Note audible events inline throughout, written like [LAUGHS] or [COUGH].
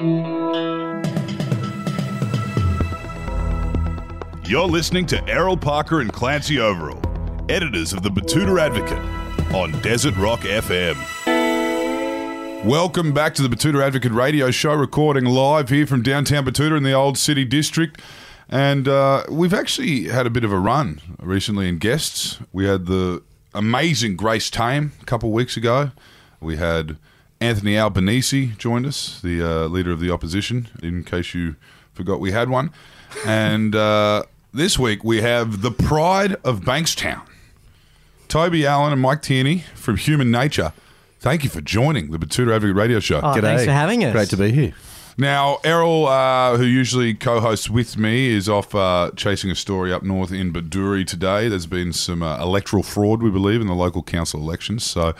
You're listening to Errol Parker and Clancy Overall, editors of the Batuta Advocate, on Desert Rock FM. Welcome back to the Batuta Advocate radio show, recording live here from downtown Batuta in the Old City District. And uh, we've actually had a bit of a run recently in guests. We had the amazing Grace Tame a couple weeks ago. We had Anthony Albanese joined us, the uh, leader of the opposition, in case you forgot we had one. And uh, this week we have the pride of Bankstown, Toby Allen and Mike Tierney from Human Nature. Thank you for joining the Batuta Advocate Radio Show. Oh, thanks for having us. Great to be here. Now, Errol, uh, who usually co-hosts with me, is off uh, chasing a story up north in Baduri today. There's been some uh, electoral fraud, we believe, in the local council elections. So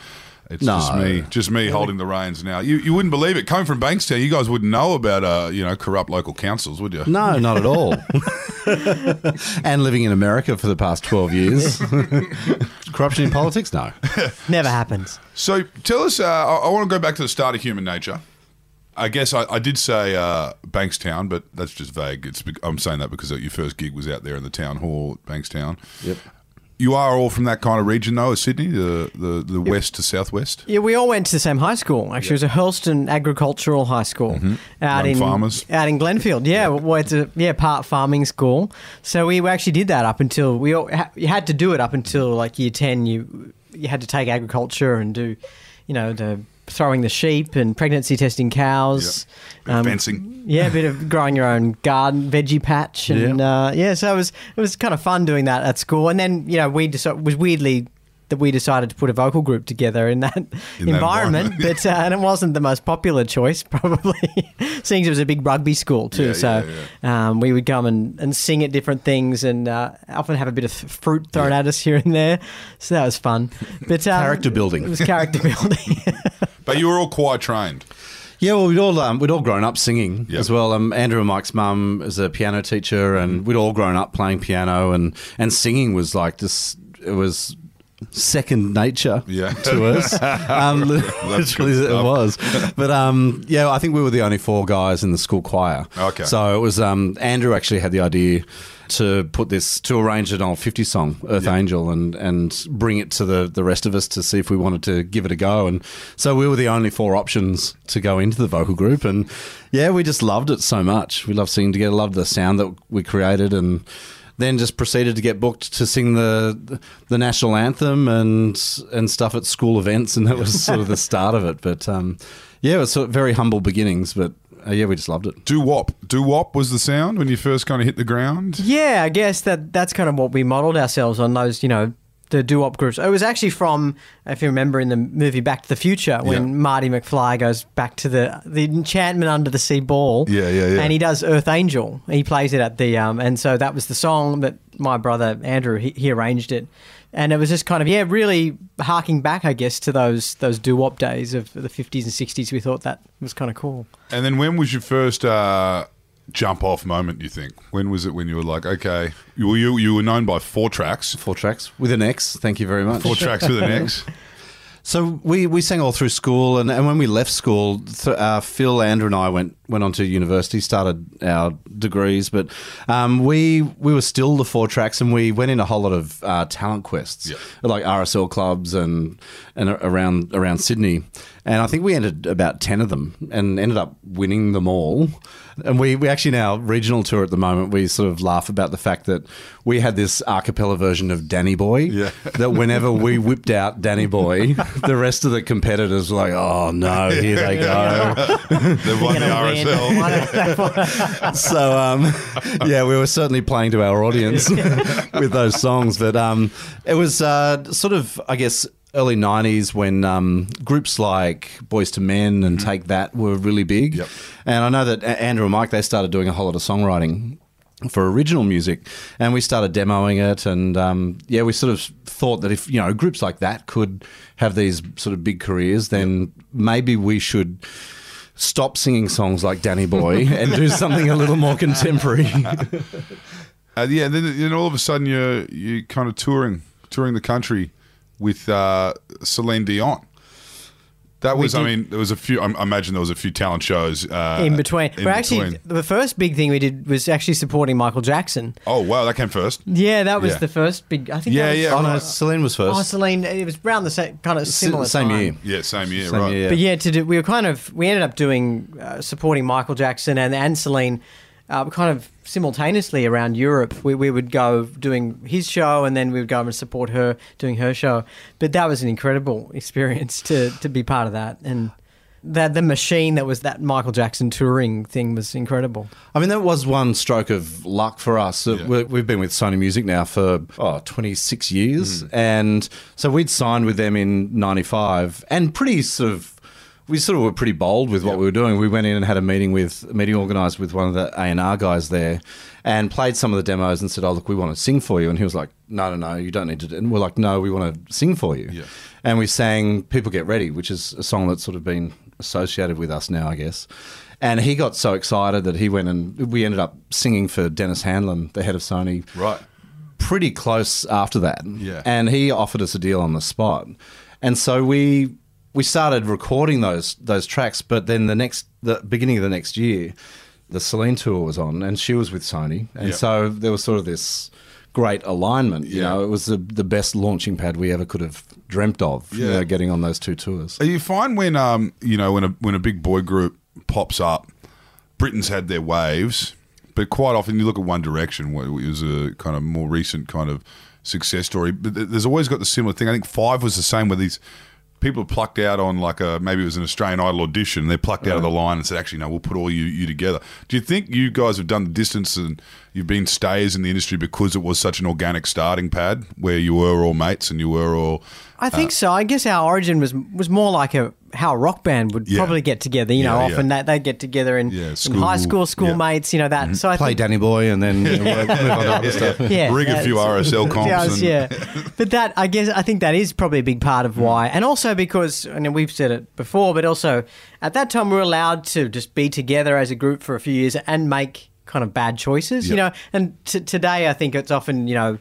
it's No. just me, just me holding the reins now. You, you wouldn't believe it. Coming from Bankstown, you guys wouldn't know about uh, you know corrupt local councils, would you? No, not at all. [LAUGHS] and living in America for the past 12 years. [LAUGHS] Corruption in politics? No. [LAUGHS] Never happens. So tell us. Uh, I, I want to go back to the start of human nature. I guess I, I did say uh, Bankstown, but that's just vague. It's I'm saying that because your first gig was out there in the town hall at Bankstown. Yep. You are all from that kind of region, though, as Sydney, the the, the west to southwest. Yeah, we all went to the same high school. Actually, it was a Hurlstone Agricultural High School mm-hmm. out Young in farmers. out in Glenfield. Yeah, well, it's a yeah part farming school. So we actually did that up until we all, you had to do it up until like year ten. You you had to take agriculture and do, you know, the throwing the sheep and pregnancy testing cows. Bit of fencing. Yeah, a bit of [LAUGHS] growing your own garden, veggie patch, and Yeah. uh, yeah. So it was it was kind of fun doing that at school. And then you know we decided, was weirdly that we decided to put a vocal group together in that that environment, environment. but uh, and it wasn't the most popular choice [LAUGHS] probably, seeing as it was a big rugby school too. Yeah, so yeah, Um, we would come and, and sing at different things, and uh, often have a bit of fruit thrown at us here and there. So that was fun. But um, Character building. It was character building. [LAUGHS] But you were all choir trained. Yeah, well, we'd all um, we'd all grown up singing Yep. as well. Um, Andrew and Mike's mum is a piano teacher, and we'd all grown up playing piano, and and singing was like this. It was second nature Yeah. to us. [LAUGHS] Um, [LAUGHS] literally, it was. But um, yeah, I think we were the only four guys in the school choir. Okay. So it was um, Andrew actually had the idea to put this to arrange an old 50 song earth Yeah. angel and and bring it to the the rest of us to see if we wanted to give it a go and so we were the only four options to go into the vocal group and yeah we just loved it so much we loved singing together loved the sound that we created and then just proceeded to get booked to sing the the national anthem and and stuff at school events and that was [LAUGHS] sort of the start of it but um yeah it was sort of very humble beginnings but uh, yeah we just loved it Do wop. Do wop was the sound when you first kind of hit the ground. Yeah, I guess that that's kind of what we modelled ourselves on those, you know, the doo-wop groups. It was actually from, if you remember in the movie Back to the Future, when Yeah. Marty McFly goes back to the the enchantment under the sea ball. Yeah, yeah, yeah. And he does Earth Angel. He plays it at the, um, and so that was the song that my brother Andrew he, he arranged it, and it was just kind of yeah, really harking back, I guess, to those those doo-wop days of the fifties and sixties. We thought that was kind of cool. And then when was your first uh, jump off moment? You think? When was it when you were like, okay, you you, you were known by four tracks, four tracks with an X thank you very much four tracks with an X. [LAUGHS] So we, we sang all through school, and, and when we left school, th- uh, Phil, Andrew, and I went went on to university, started our degrees, but um, we we were still the four tracks, and we went in a whole lot of uh, talent quests, Yeah. like RSL clubs and and around around Sydney, and I think we entered about ten of them, and ended up winning them all. And we, we actually now regional tour at the moment. We sort of laugh about the fact that we had this a cappella version of Danny Boy. Yeah. [LAUGHS] That whenever we whipped out Danny Boy, the rest of the competitors were like, "Oh no, here they go." [LAUGHS] They won the Gonna win. RSL. [LAUGHS] so um, yeah, we were certainly playing to our audience with those songs. But um, it was uh, sort of, I guess, early '90s when um, groups like Boyz II Men and Take That were really big. Yep. And I know that Andrew and Mike they started doing a whole lot of songwriting for original music, and we started demoing it. And um, yeah, we sort of thought that if you know groups like that could have these sort of big careers, then maybe we should stop singing songs like Danny Boy [LAUGHS] and do something a little more contemporary. [LAUGHS] [LAUGHS] Uh, yeah, then, then all of a sudden you're you kind of touring touring the country with uh, Celine Dion. That We was, I mean, there was a few. I I imagine there was a few talent shows uh, in between. in but actually, between. the first big thing we did was actually supporting Michael Jackson. Oh wow, that came first. Yeah, that was Yeah. the first big. I think. Yeah, that was, yeah. Oh no, right. Celine was first. Oh. Celine. It was around the same kind of S- similar same time. year. Yeah, same year, Same right? year. But yeah, to do, we were kind of we ended up doing uh, supporting Michael Jackson and and Celine, uh, kind of simultaneously around Europe. We we would go doing his show and then we would go and support her doing her show. But that was an incredible [LAUGHS] experience to to be part of that and. That the machine that was that Michael Jackson touring thing was incredible. I mean, that was one stroke of luck for us. Uh, Yeah. we- We've been with Sony Music now for oh, 26 years. Mm. And so we'd signed with them in 95 and pretty sort of. We sort of were pretty bold with what Yep. we were doing. We went in and had a meeting with a meeting organised with one of the A and R guys there, and played some of the demos and said, "Oh, look, we want to sing for you." And he was like, "No, no, no, you don't need to." do-" And we're like, "No, we want to sing for you." Yeah. And we sang "People Get Ready," which is a song that's sort of been associated with us now, I guess. And he got so excited that he went and we ended up singing for Denis Handlin, the head of Sony, Right. pretty close after that. Yeah. And he offered us a deal on the spot. And so we we started recording those those tracks, but then the next the beginning of the next year, the Celine tour was on and she was with Sony. And Yeah. so there was sort of this great alignment. You Yeah. know, it was the the best launching pad we ever could have dreamt of, you Yeah. know, getting on those two tours. Are You find when um you know when a when a big boy group pops up, Britain's had their waves, but quite often you look at One Direction, it was a kind of more recent kind of success story. But there's always got the similar thing. I think Five was the same, where these people plucked out on like a maybe it was an Australian Idol audition. They're plucked out of the line and said, actually, no, we'll put all you you together. Do you think you guys have done the distance and you've been stays in the industry because it was such an organic starting pad where you were all mates and you were all I Uh, think so. I guess our origin was was more like a how a rock band would Yeah. probably get together. You know, Yeah, often yeah. that they get together in, Yeah, in high school, yeah. schoolmates. You know that. So I Play think, Danny Boy and then [LAUGHS] you know, move on to other stuff. [LAUGHS] yeah, rig a few RSL comps Yeah, and- yeah. [LAUGHS] But that I guess I think that is probably a big part Mm. of why, and also because I mean we've said it before, but also at that time we were allowed to just be together as a group for a few years and make kind of bad choices. You know, and t- today I think it's often you know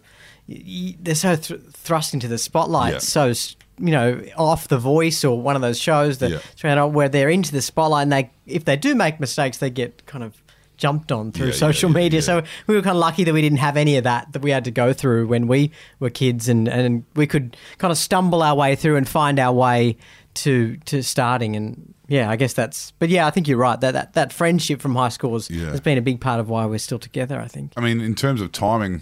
y- y- they're so th- thrust into the spotlight, Yeah. so s- you know off the voice or one of those shows that Yeah. where they're into the spotlight and they if they do make mistakes they get kind of jumped on through Yeah, social yeah, media. so we were kind of lucky that we didn't have any of that that we had to go through when we were kids and, and we could kind of stumble our way through and find our way to to starting. And yeah I guess that's but yeah I think you're right. That that, that friendship from high school has, has been a big part of why we're still together I think. I mean, in terms of timing,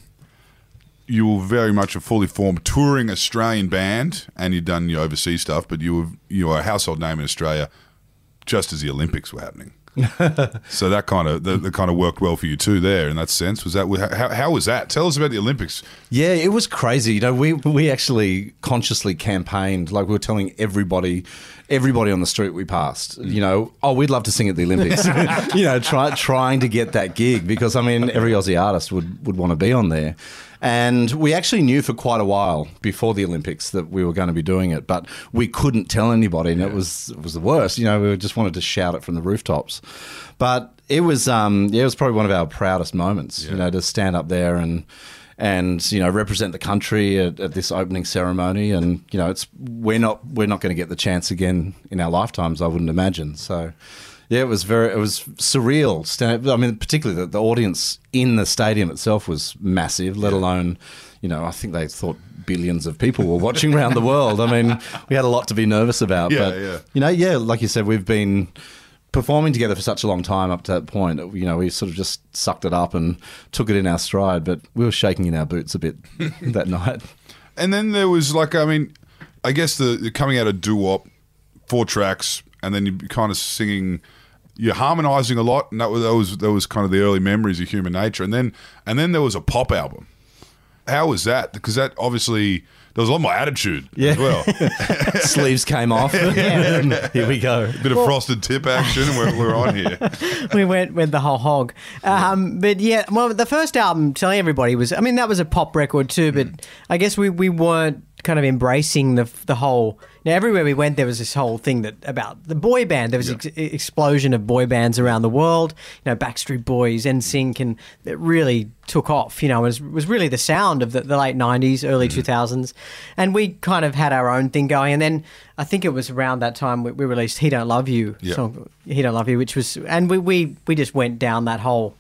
you were very much a fully formed touring Australian band, and you'd done your overseas stuff, but you were you were a household name in Australia just as the Olympics were happening. [LAUGHS] so that kind of that, that kind of worked well for you too. There in that sense, was that how, how was that? Tell us about the Olympics. Yeah, it was crazy. You know, we we actually consciously campaigned, like we were telling everybody, everybody on the street we passed, you know, oh, we'd love to sing at the Olympics. [LAUGHS] you know, try, trying to get that gig because I mean, every Aussie artist would would want to be on there. And we actually knew for quite a while before the Olympics that we were going to be doing it, but we couldn't tell anybody, and it was it was the worst. You know, we just wanted to shout it from the rooftops. But it was um, yeah, it was probably one of our proudest moments. You know, to stand up there and and you know represent the country at, at this opening ceremony. And you know it's we're not we're not going to get the chance again in our lifetimes I wouldn't imagine. So yeah it was very it was surreal. I mean particularly the, the audience in the stadium itself was massive let alone you know I think they thought billions of people were watching around the world. I mean we had a lot to be nervous about Yeah, but yeah. you know yeah like you said we've been performing together for such a long time up to that point, you know, we sort of just sucked it up and took it in our stride. But we were shaking in our boots a bit [LAUGHS] that night. And then there was like, I mean, I guess the, the coming out of doo wop, four tracks, and then you're kind of singing, you're harmonizing a lot, and that was that was that was kind of the early memories of human nature. And then and then there was a pop album. How was that? Because that obviously there was a lot more attitude Yeah. as well. [LAUGHS] Sleeves came off. [LAUGHS] [LAUGHS] Here we go. A Bit of frosted tip action. We're, we're on here. we went with the whole hog. Um, but yeah, well, the first album, telling everybody was, I mean, that was a pop record too, but I guess we, we weren't kind of embracing the the whole. Now everywhere we went, there was this whole thing that about the boy band. There was an ex- explosion of boy bands around the world. You know, Backstreet Boys, NSYNC, and it really took off. You know, it was, was really the sound of the, the late '90s, early mm. 2000s, and we kind of had our own thing going. And then I think it was around that time we, we released "He Don't Love You," Yeah. song, "He Don't Love You," which was, and we we we just went down that whole.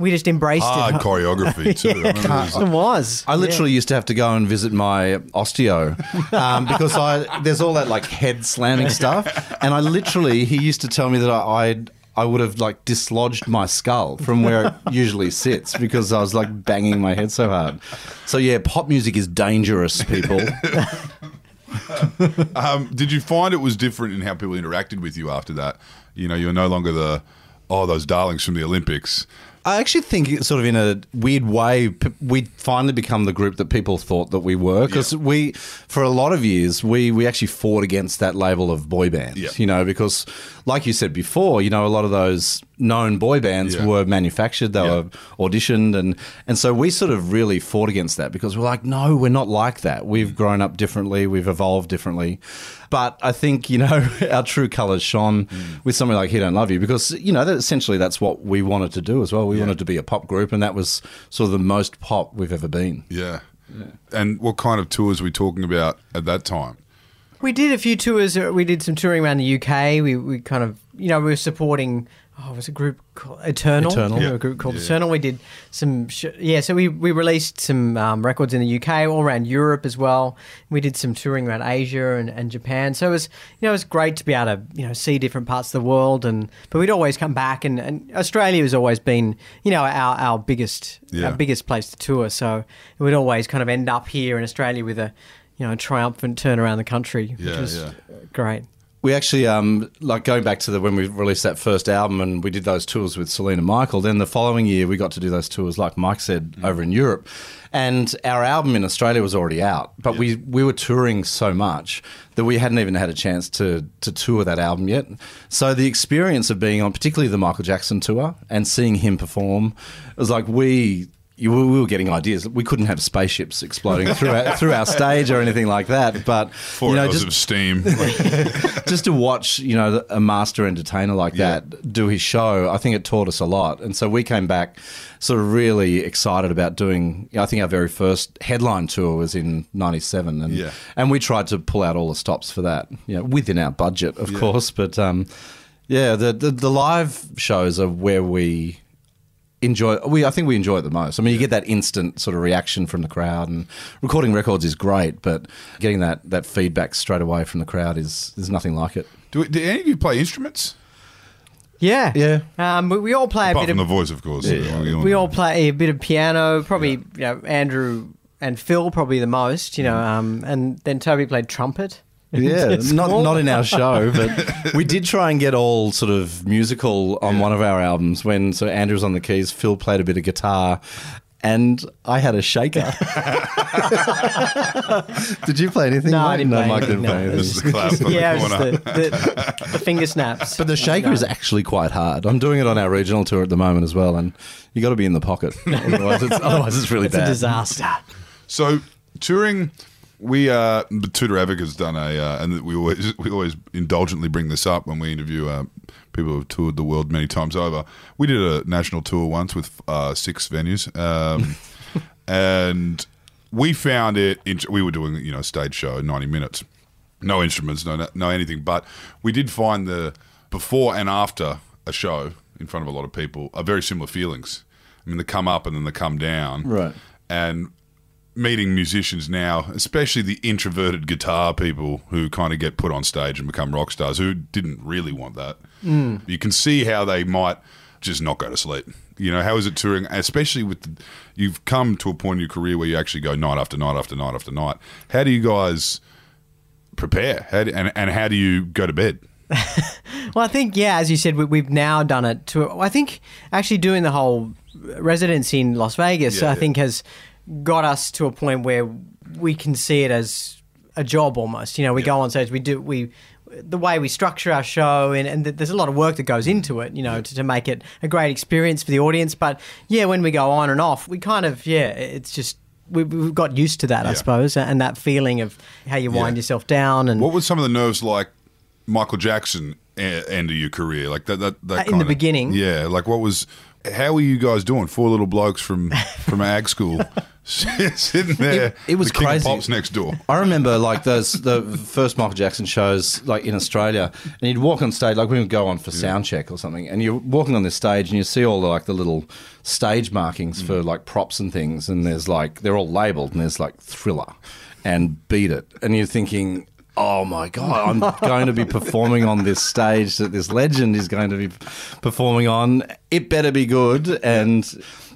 We just embraced Hard it. [LAUGHS] choreography too. I remember it was- I literally used to have to go and visit my osteo [LAUGHS] um, because I there's all that like head slamming stuff, and I literally he used to tell me that I. I'd, I would have like dislodged my skull from where it usually sits because I was like banging my head so hard. So yeah, pop music is dangerous, people. [LAUGHS] Um, did you find it was different in how people interacted with you after that? You know, you're no longer the oh those darlings from the Olympics. I actually think sort of in a weird way, we'd finally become the group that people thought that we were. Because Yeah. we, for a lot of years, we, we actually fought against that label of boy band. Yeah. You know, because like you said before, you know, a lot of those known boy bands Yeah. were manufactured, they Yeah. were auditioned. And, and so we sort of really fought against that because we're like, no, we're not like that. We've grown up differently, we've evolved differently. But I think, you know, [LAUGHS] our true colours shone Mm. with something like He Don't Love You because, you know, that essentially that's what we wanted to do as well. We wanted to be a pop group, and that was sort of the most pop we've ever been. Yeah. And what kind of tours are we talking about at that time? We did a few tours. uh, We did some touring around the UK. We, we kind of, you know, we were supporting. Oh, it was a group called Eternal. Eternal. Yeah, Yeah. a group called Yeah. Eternal. We did some, sh- yeah. So we, we released some um, records in the UK, all around Europe as well. We did some touring around Asia and, and Japan. So it was, you know, it was great to be able to, you know, see different parts of the world. And but we'd always come back, and, and Australia has always been, you know, our, our biggest Yeah. our biggest place to tour. So we'd always kind of end up here in Australia with a, you know, a triumphant turn around the country, which Yeah, was yeah. great. We actually, um, like going back to the when we released that first album and we did those tours with Selena Michael. Then the following year, we got to do those tours, like Mike said, over in Europe. And our album in Australia was already out, but we we were touring so much that we hadn't even had a chance to to tour that album yet. So the experience of being on, particularly the Michael Jackson tour, and seeing him perform, it was like we. You, we were getting ideas. We couldn't have spaceships exploding through our, through our stage or anything like that. But Four you know, hours just of steam. [LAUGHS] just to watch, you know, a master entertainer like Yeah. that do his show, I think it taught us a lot. And so we came back sort of really excited about doing, you know, I think our very first headline tour was in 97. And, Yeah. and we tried to pull out all the stops for that, you know, within our budget, of course. But um, yeah, the, the, the live shows are where we enjoy we I think we enjoy it the most. I mean you get that instant sort of reaction from the crowd and recording records is great, but getting that that feedback straight away from the crowd is there's nothing like it. do, do any of you play instruments? Yeah, Yeah. Um, we, we all play a bit from of the voice, of course. we all play a bit of piano. Probably you know Andrew and Phil probably the most. You know, um, and then Toby played trumpet. Yeah, [LAUGHS] not not in our show, [LAUGHS] but we did try and get all sort of musical on one of our albums. When so Andrew was on the keys, Phil played a bit of guitar, and I had a shaker. [LAUGHS] did you play anything? No, I didn't no, play Mike anything, didn't play no. anything. This is the clap from yeah, the it was corner. the, the, the finger snaps. But the shaker is actually quite hard. I'm doing it on our regional tour at the moment as well, and you got to be in the pocket. otherwise, it's, otherwise it's really it's a bad. disaster. So touring, we uh, Tudor Avic has done a, uh, and we always we always indulgently bring this up when we interview uh, people who've toured the world many times over. We did a national tour once with uh, six venues, um, [LAUGHS] and we found it. int- We were doing you know stage show, ninety minutes, no instruments, no no anything, but we did find the before and after a show in front of a lot of people are very similar feelings. I mean, the come up and then the come down, Right. and meeting musicians now, especially the introverted guitar people who kind of get put on stage and become rock stars, who didn't really want that. Mm. You can see how they might just not go to sleep. You know, how is it touring? Especially with the, you've come to a point in your career where you actually go night after night after night after night. How do you guys prepare? How do, and and how do you go to bed? [LAUGHS] Well, I think yeah, as you said, we, we've now done it to. I think actually doing the whole residency in Las Vegas, Yeah, I yeah. think has got us to a point where we can see it as a job almost. You know, we go on stage, we do we. The way we structure our show, and, and there's a lot of work that goes into it, you know, to, to make it a great experience for the audience. But yeah, when we go on and off, we kind of, yeah, it's just we, we got used to that, I suppose, and that feeling of how you wind Yeah. yourself down and What was some of the nerves like Michael Jackson end of your career? Like that, that, that Uh, in the of- beginning? Yeah. Like what was, how were you guys doing? Four little blokes from, from ag school [LAUGHS] sitting there. It- it was the crazy. Pops next door. I remember like those the first Michael Jackson shows like in Australia, and you'd walk on stage like we would go on for sound check or something, and you're walking on this stage and you see all the like the little stage markings mm. for like props and things, and there's like they're all labelled, and there's like Thriller and Beat It, and you're thinking. Oh my God! I'm [LAUGHS] going to be performing on this stage that this legend is going to be performing on. It better be good, and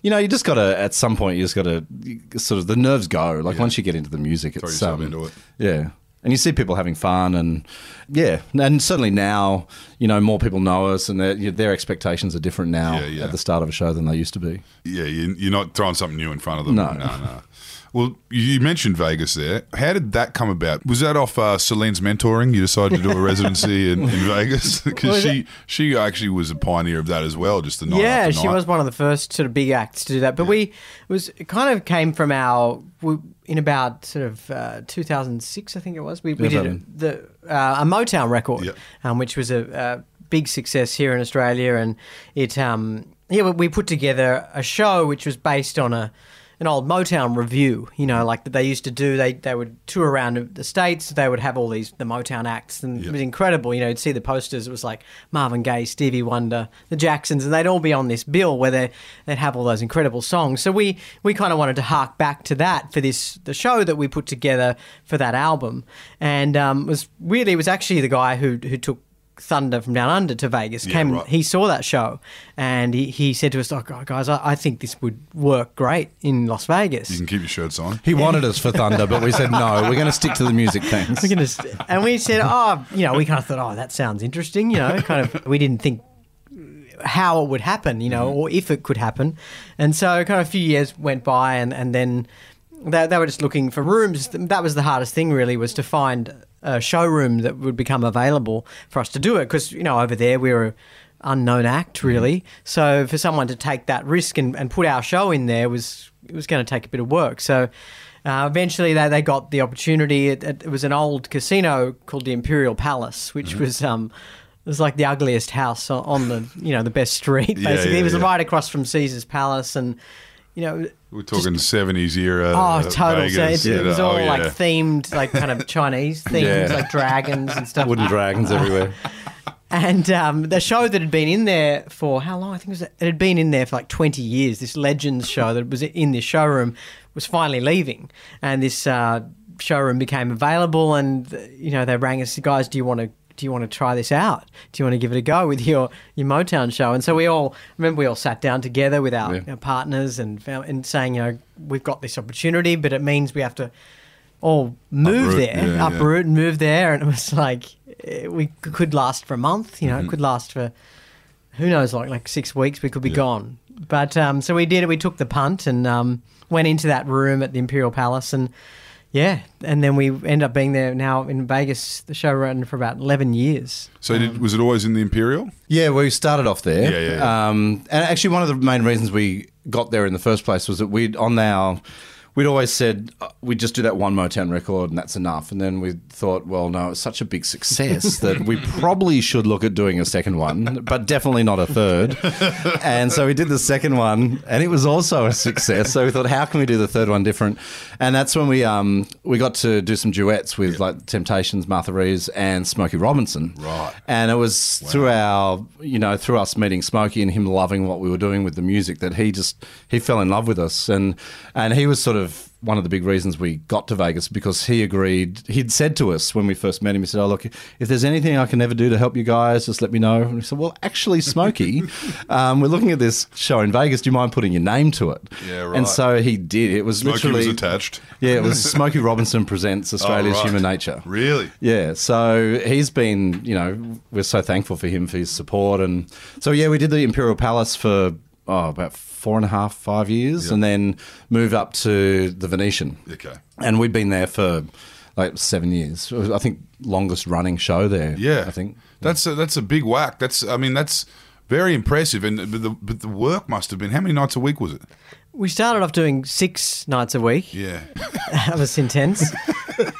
you know, you just got to. At some point, you just got to sort of the nerves go. Like once you get into the music, Throw it's yourself um, into it. yeah. And you see people having fun, and yeah, and certainly now, you know, more people know us, and their, their expectations are different now Yeah, yeah. at the start of a show than they used to be. Yeah, you're not throwing something new in front of them. No. no, no. Well, you mentioned Vegas there. How did that come about? Was that off uh, Celine's mentoring? You decided to do a residency in, in [LAUGHS] Vegas because she she actually was a pioneer of that as well. Just the night yeah, she night. was one of the first sort of big acts to do that. But we it was it kind of came from our we, in about sort of uh, 2006, I think it was. We, we did a, the uh, a Motown record, Yeah. um, which was a, a big success here in Australia, and it um yeah we- we put together a show which was based on a an old Motown review, you know, like that they used to do. They they would tour around the states. They would have all these the Motown acts, and Yeah. it was incredible. You know, you'd see the posters. It was like Marvin Gaye, Stevie Wonder, the Jacksons, and they'd all be on this bill where they they'd have all those incredible songs. So we we kind of wanted to hark back to that for this the show that we put together for that album, and um, it was really it was actually the guy who who took. Thunder from Down Under to Vegas Yeah, came. right. He saw that show, and he, he said to us, "Oh, guys, I, I think this would work great in Las Vegas." You can keep your shirts on. He wanted us for Thunder, but we said no. We're going to stick to the music, thanks. We're gonna, st- and we said, oh, you know, we kind of thought, oh, that sounds interesting, you know, kind of. We didn't think how it would happen, you know, mm-hmm. or if it could happen, and so kind of a few years went by, and and then they, they were just looking for rooms. That was the hardest thing, really, was to find a showroom that would become available for us to do it, because you know, over there we were. An unknown act, really. So for someone to take that risk and, and put our show in there was it was going to take a bit of work. So uh, eventually, they, they got the opportunity. It, it, it was an old casino called the Imperial Palace, which Mm-hmm. was um, it was like the ugliest house on, the you know the best street. [LAUGHS] Yeah, Basically, yeah, it was yeah. right across from Caesar's Palace, and you know. We're talking seventies era. Oh, uh, total! So Vegas, it, it was all oh, like themed, like kind of Chinese [LAUGHS] themes, Yeah. like dragons and stuff. Wooden dragons everywhere. [LAUGHS] And um, the show that had been in there for how long? I think it, was, it had been in there for like 20 years. This Legends show that was in this showroom was finally leaving. And this uh, showroom became available. And, uh, you know, they rang us, guys, do you want to. Do you want to try this out? Do you want to give it a go with your, your Motown show? And so we all remember we all sat down together with our, Yeah. our partners and and saying, you know, we've got this opportunity, but it means we have to all move Uproot, there, yeah, yeah. uproot and move there, and it was like eh, we could last for a month. You know, Mm-hmm. it could last for who knows, like like six weeks. We could be gone. But um, so we did it. We took the punt and um, went into that room at the Imperial Palace, and yeah, and then we end up being there now in Vegas. The show ran for about eleven years. So did, was it always in the Imperial? Yeah, we started off there. Yeah, yeah, yeah. Um, and actually, one of the main reasons we got there in the first place was that we'd on our we'd always said uh, we'd just do that one Motown record and that's enough. And then we thought, well, no, it's such a big success [LAUGHS] that we probably should look at doing a second one, but definitely not a third. [LAUGHS] and so we did the second one, and it was also a success. So we thought, how can we do the third one different? And that's when we um, we got to do some duets with like Temptations, Martha Reeves, and Smokey Robinson. Right. And it was through our, you know, through us meeting Smokey and him loving what we were doing with the music that he just he fell in love with us, and and he was sort of one of the big reasons we got to Vegas because he agreed. He'd said to us when we first met him, he said, "Oh look, if there's anything I can ever do to help you guys, just let me know." And we said, "Well, actually, Smokey, [LAUGHS] um, we're looking at this show in Vegas. Do you mind putting your name to it?" Yeah, right. And so he did. It was Smokey literally was attached. Yeah, it was [LAUGHS] Smokey Robinson presents Australia's Oh, right. Human Nature. Really? Yeah, so he's been, you know, we're so thankful for him for his support, and so yeah, we did the Imperial Palace for oh about four and a half, five years, and then moved up to the Venetian, Okay. and we've been there for like seven years. I think longest running show there. Yeah, I think. that's a, that's a big whack. That's I mean that's very impressive. And but the but the work must have been how many nights a week was it? we started off doing six nights a week. Yeah. [LAUGHS] that was intense. [LAUGHS]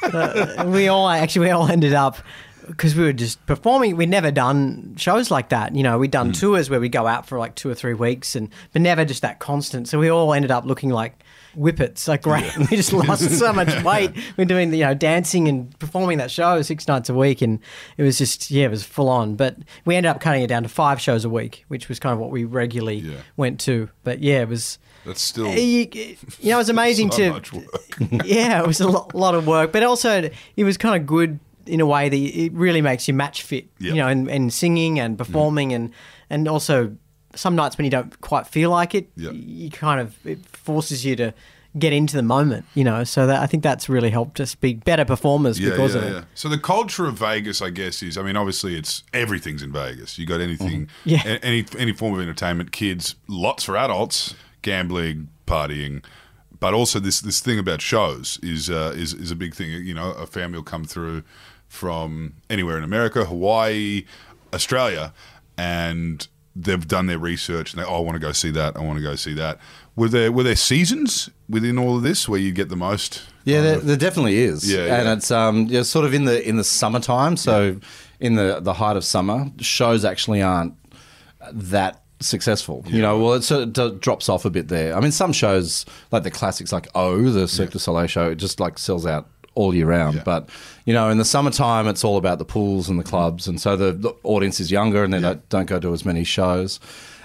Uh, we all actually we all ended up because we were just performing. We'd never done shows like that. You know, we'd done mm. tours where we go out for like two or three weeks, and but never just that constant. So we all ended up looking like whippets. Like great, [LAUGHS] we just lost so much [LAUGHS] weight. We're doing you know dancing and performing that show six nights a week, and it was just yeah, it was full on. But we ended up cutting it down to five shows a week, which was kind of what we regularly Yeah. went to. But yeah, it was. That's still eh, You, you know, it was [LAUGHS] amazing so to much work. yeah, it was a lot, lot of work, but also it was kind of good in a way that it really makes you match fit, Yep. you know, and, and singing and performing and and also some nights when you don't quite feel like it, Yep. you kind of it forces you to get into the moment, you know. So that I think that's really helped us be better performers Yeah, because yeah, of it. yeah. So the culture of Vegas, I guess, is I mean, obviously, it's everything's in Vegas. You got anything, a- any any form of entertainment, kids, lots for adults, gambling, partying, but also this this thing about shows is uh, is is a big thing. You know, a family will come through from anywhere in America, Hawaii, Australia, and they've done their research and they, oh, I want to go see that. I want to go see that. Were there were there seasons within all of this where you get the most? Yeah, there, there definitely is. Yeah, and yeah. it's um, yeah, sort of in the in the summertime. So in the the height of summer, shows actually aren't that successful. You know, well, it sort of drops off a bit there. I mean, some shows like the classics, like Oh, the Cirque du Soleil show, it just like sells out all year round. Yeah. But you know, in the summertime, it's all about the pools and the clubs, and so the, the audience is younger and they don't, don't go to as many shows.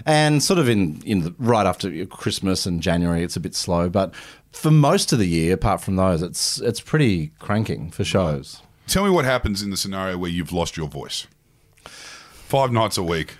And sort of in in the, right after Christmas and January, it's a bit slow. But for most of the year, apart from those, it's it's pretty cranking for shows. Tell me what happens in the scenario where you've lost your voice. Five nights a week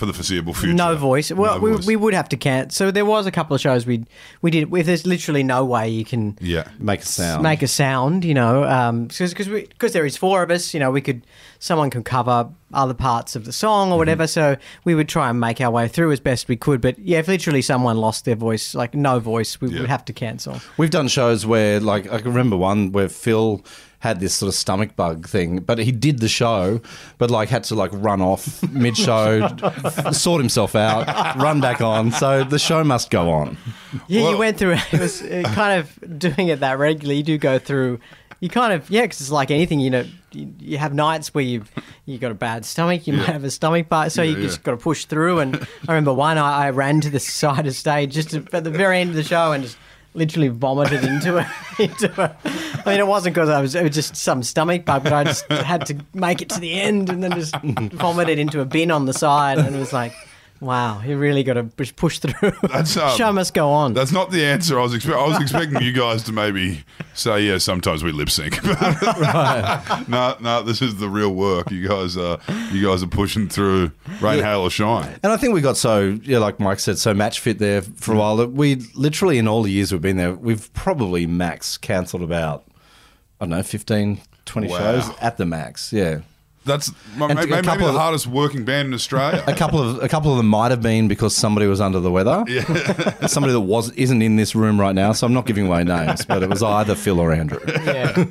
for the foreseeable future. No voice. Well, No we, voice. we would have to count. So there was a couple of shows we we did. If there's literally no way you can yeah. Make a sound. make a sound, you know, um, because because because there is four of us, you know, we could someone can cover other parts of the song or mm-hmm. whatever. So we would try and make our way through as best we could. But yeah, if literally someone lost their voice, like no voice, we Yeah. would have to cancel. We've done shows where, like, I can remember one where Phil had this sort of stomach bug thing, but he did the show, but like had to like run off mid show, [LAUGHS] sort himself out, run back on. So the show must go on. Yeah, Well- you went through. It was uh, kind of doing it that regularly. You do go through. You kind of yeah, because it's like anything. You know, you, you have nights where you've you got a bad stomach. You might have a stomach bug, so Yeah, you yeah. just got to push through. And I remember one, I, I ran to the [LAUGHS] side of stage just to, at the very end of the show and just literally vomited into it. [LAUGHS] Into mean, it wasn't because I was. It was just some stomach bug, but I just had to make it to the end and then just vomited into a bin on the side. And it was like. Wow, you really got to push push through. That's, [LAUGHS] um, Show must go on. That's not the answer I was expecting. I was expecting you guys to maybe say, yeah, sometimes we lip sync. [LAUGHS] no, [LAUGHS] no, this is the real work. You guys are, you guys are pushing through rain, hail, or shine. And I think we got so, yeah, like Mike said, so match fit there for a while that we literally, in all the years we've been there, we've probably max cancelled about, I don't know, 15, 20 Wow. shows at the max. Yeah. That's ma- And ma- a maybe, couple the of- hardest working band in Australia. A couple of a couple of them might have been because somebody was under the weather. Yeah. [LAUGHS] somebody that was isn't in this room right now, so I'm not giving away names, but it was either Phil or Andrew. yeah.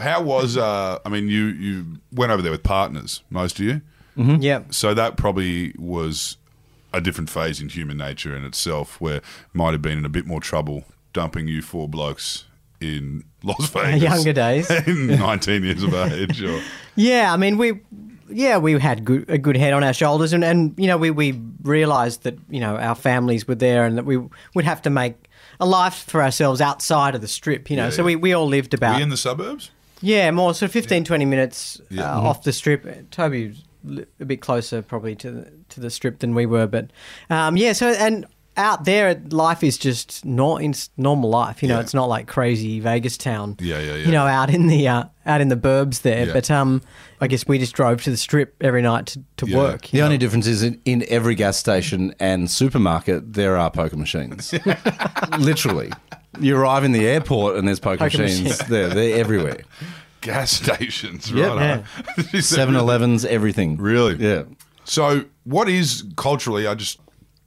How was? Uh, I mean, you you went over there with partners, most of you. Yeah. So that probably was a different phase in human nature in itself, where might have been in a bit more trouble dumping you four blokes in Las [LAUGHS] Vegas, Younger days. [LAUGHS] in 19 years of age. Or, [LAUGHS] Yeah, I mean we yeah, we had good, a good head on our shoulders and, and you know, we, we realized that, you know, our families were there and that we would have to make a life for ourselves outside of the strip, you know. Yeah, so yeah. we, we all lived were about you in the suburbs? Yeah, more sort of 15 20 minutes Yeah. uh, off the strip. Toby a bit closer probably to the, to the strip than we were, but um, yeah. So and out there, life is just not in normal life. You know, Yeah. it's not like crazy Vegas town. Yeah, yeah, yeah. You know, out in the uh, out in the burbs there. Yeah. But um, I guess we just drove to the strip every night to, to Yeah. work. The only difference is in, in every gas station and supermarket there are poker machines. [LAUGHS] Literally. You arrive in the airport and there's poker, Poker machines. machine. [LAUGHS] They're, they're everywhere. Gas stations, Yep. right? Yeah. [LAUGHS] 7 Elevens, everything. Really? Yeah. So, what is culturally? I just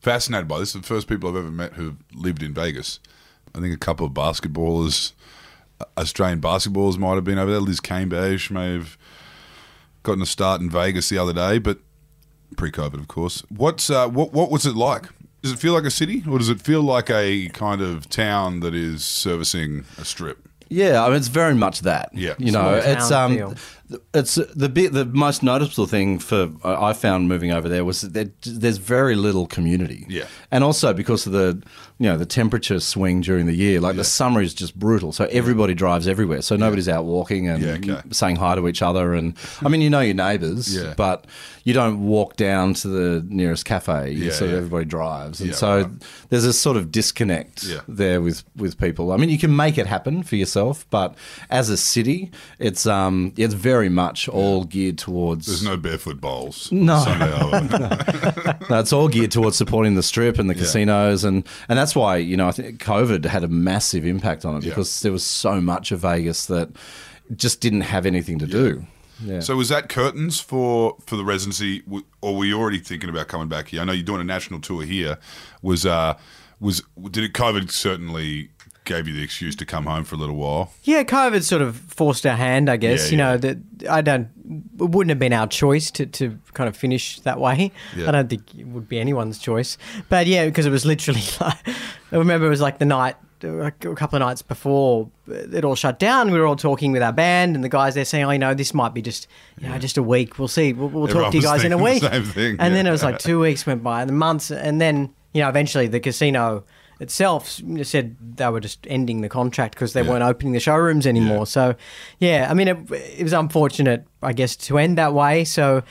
fascinated by this. The first people I've ever met who've lived in Vegas. I think a couple of basketballers, uh, Australian basketballers, might have been over there. Liz Cambage may have gotten a start in Vegas the other day, but pre-COVID, of course. What's uh, what? What was it like Does it feel like a city, or does it feel like a kind of town that is servicing a strip? Yeah, I mean it's very much that. Yeah. you know, Small it's um, feel. It's the bit the most noticeable thing for I found moving over there was that there's very little community. Yeah. and also because of the you know the temperature swing during the year, like the summer is just brutal, so everybody drives everywhere, so nobody's out walking and Yeah, okay. saying hi to each other, and I mean you know your neighbours, Yeah. but you don't walk down to the nearest cafe. Yeah, of everybody drives, and Yeah, so right. there's a sort of disconnect Yeah. there with with people. I mean, you can make it happen for yourself, but as a city, it's um it's very much all geared towards. There's no barefoot bowls. [LAUGHS] No. No, it's all geared towards supporting the strip and the casinos, and and that's why you know I think COVID had a massive impact on it because there was so much of Vegas that just didn't have anything to do. Yeah. So was that curtains for for the residency, or were you already thinking about coming back here? I know you're doing a national tour here. Was uh was did it COVID certainly gave you the excuse to come home for a little while? Yeah, COVID sort of forced our hand, I guess. Yeah, you yeah. know, that I don't, it wouldn't have been our choice to, to kind of finish that way. Yeah. I don't think it would be anyone's choice. But yeah, because it was literally [LAUGHS] like, I remember it was like the night, a couple of nights before it all shut down. We were all talking with our band, and the guys there saying, "Oh, you know, this might be just, you know, just a week. We'll see. We'll, we'll talk to you guys in a week." thing, And then it was like two weeks went by, and the months, and then you know, eventually the casino itself said they were just ending the contract because they Yeah. weren't opening the showrooms anymore. Yeah. So, yeah, I mean, it, it was unfortunate, I guess, to end that way. So,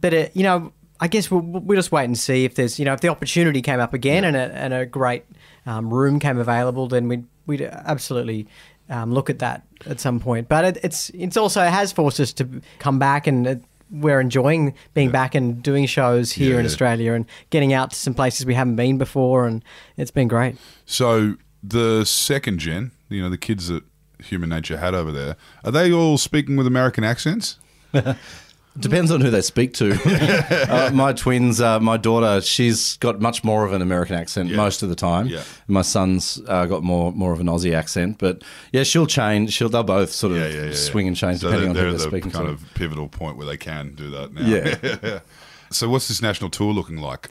but it, you know, I guess we'll, we'll just wait and see if there's, you know, if the opportunity came up again and, a, and a great um, room came available, then we'd we'd absolutely. Um, look at that at some point, but it, it's it's also it has forced us to come back, and it, we're enjoying being back and doing shows here in Australia and getting out to some places we haven't been before, and it's been great. So the second gen, you know, the kids that Human Nature had over there, are they all speaking with American accents? [LAUGHS] Depends on who they speak to. [LAUGHS] uh, my twins, uh, my daughter, she's got much more of an American accent Yeah. most of the time. Yeah. My son's uh, got more more of an Aussie accent, but yeah, she'll change. She'll they'll both sort of Yeah, yeah, swing and change so depending they're, on who they're they're the speaking kind to. of pivotal point where they can do that now. Yeah. [LAUGHS] so what's this national tour looking like?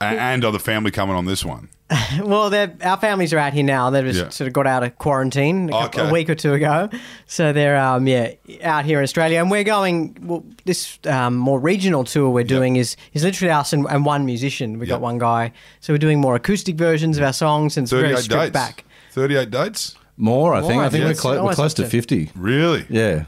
A- and are the family coming on this one? [LAUGHS] Well, our families are out here now. They've just Yeah. sort of got out of quarantine a, couple, Okay. a week or two ago, so they're um, yeah out here in Australia, and we're going. Well, this um, more regional tour we're doing is is literally us and, and one musician. We've Yeah. got one guy, so we're doing more acoustic versions of our songs, and it's very stripped dates. back. 38 dates? More, I think. More, I think yeah. we're, clo- we're close to to- fifty. Really? Yeah.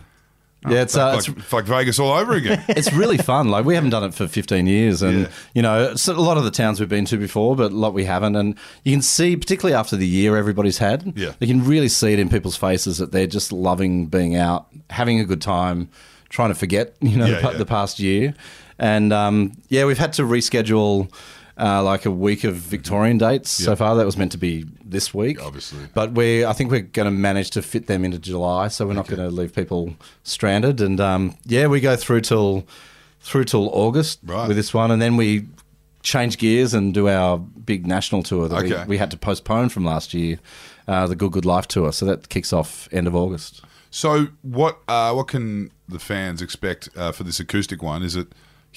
Yeah, it's, uh, like, it's like Vegas all over again. [LAUGHS] it's really fun. Like we haven't done it for 15 years, and Yeah. you know, a lot of the towns we've been to before, but a lot we haven't. And you can see, particularly after the year everybody's had, Yeah. you can really see it in people's faces that they're just loving being out, having a good time, trying to forget, [LAUGHS] you know, Yeah, the, yeah. the past year. And um, yeah, we've had to reschedule. Uh, like a week of Victorian dates Yeah. so far. That was meant to be this week, Obviously. But we, I think we're going to manage to fit them into July, so we're not going to leave people stranded. And um, yeah, we go through till through till August Right. with this one, and then we change gears and do our big national tour that Okay. we, we had to postpone from last year, uh, the Good Good Life tour. So that kicks off end of August. So what uh, what can the fans expect uh, for this acoustic one? Is it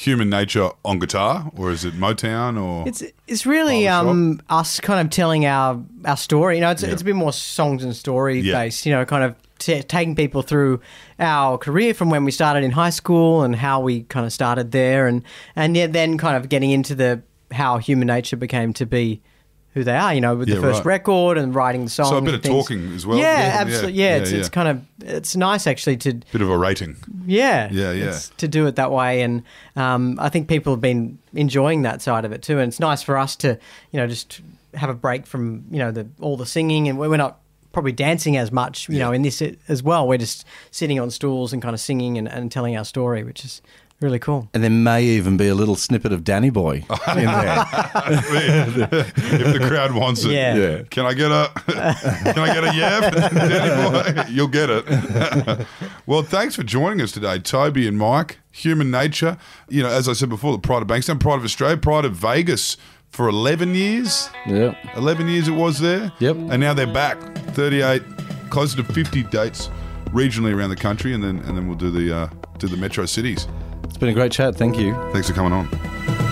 Human Nature on guitar, or is it Motown, or It's it's really um, us kind of telling our our story. You know, it's Yeah. it's a bit more songs and story Yeah. based. You know, kind of t- taking people through our career from when we started in high school and how we kind of started there, and and yeah, then kind of getting into the how human nature became to be who they are. You know, with Yeah, the first right. record and writing the songs. So a bit of things. talking as well? Yeah, Yeah, absolutely. Yeah, yeah, it's, it's kind of it's nice actually to bit of a rating? yeah, Yeah, yeah. It's to do it that way, and um, I think people have been enjoying that side of it too. And it's nice for us to, you know, just have a break from you know the all the singing, and we're not probably dancing as much, you know, in this as well. We're just sitting on stools and kind of singing and, and telling our story, which is really cool. And there may even be a little snippet of Danny Boy [LAUGHS] in there. [LAUGHS] if the crowd wants it. Yeah. Yeah. Can I get a Can I get a yeah? [LAUGHS] Danny boy? You'll get it. well, thanks for joining us today, Toby and Mike. Human Nature. You know, as I said before, the Pride of Bankstown, Pride of Australia, Pride of Vegas for eleven years. yep. 11 years it was there. Yep. And now they're back. 38, closer to 50 dates regionally around the country, and then and then we'll do the uh, do the metro cities. It's been a great chat. Thank you. Thanks for coming on.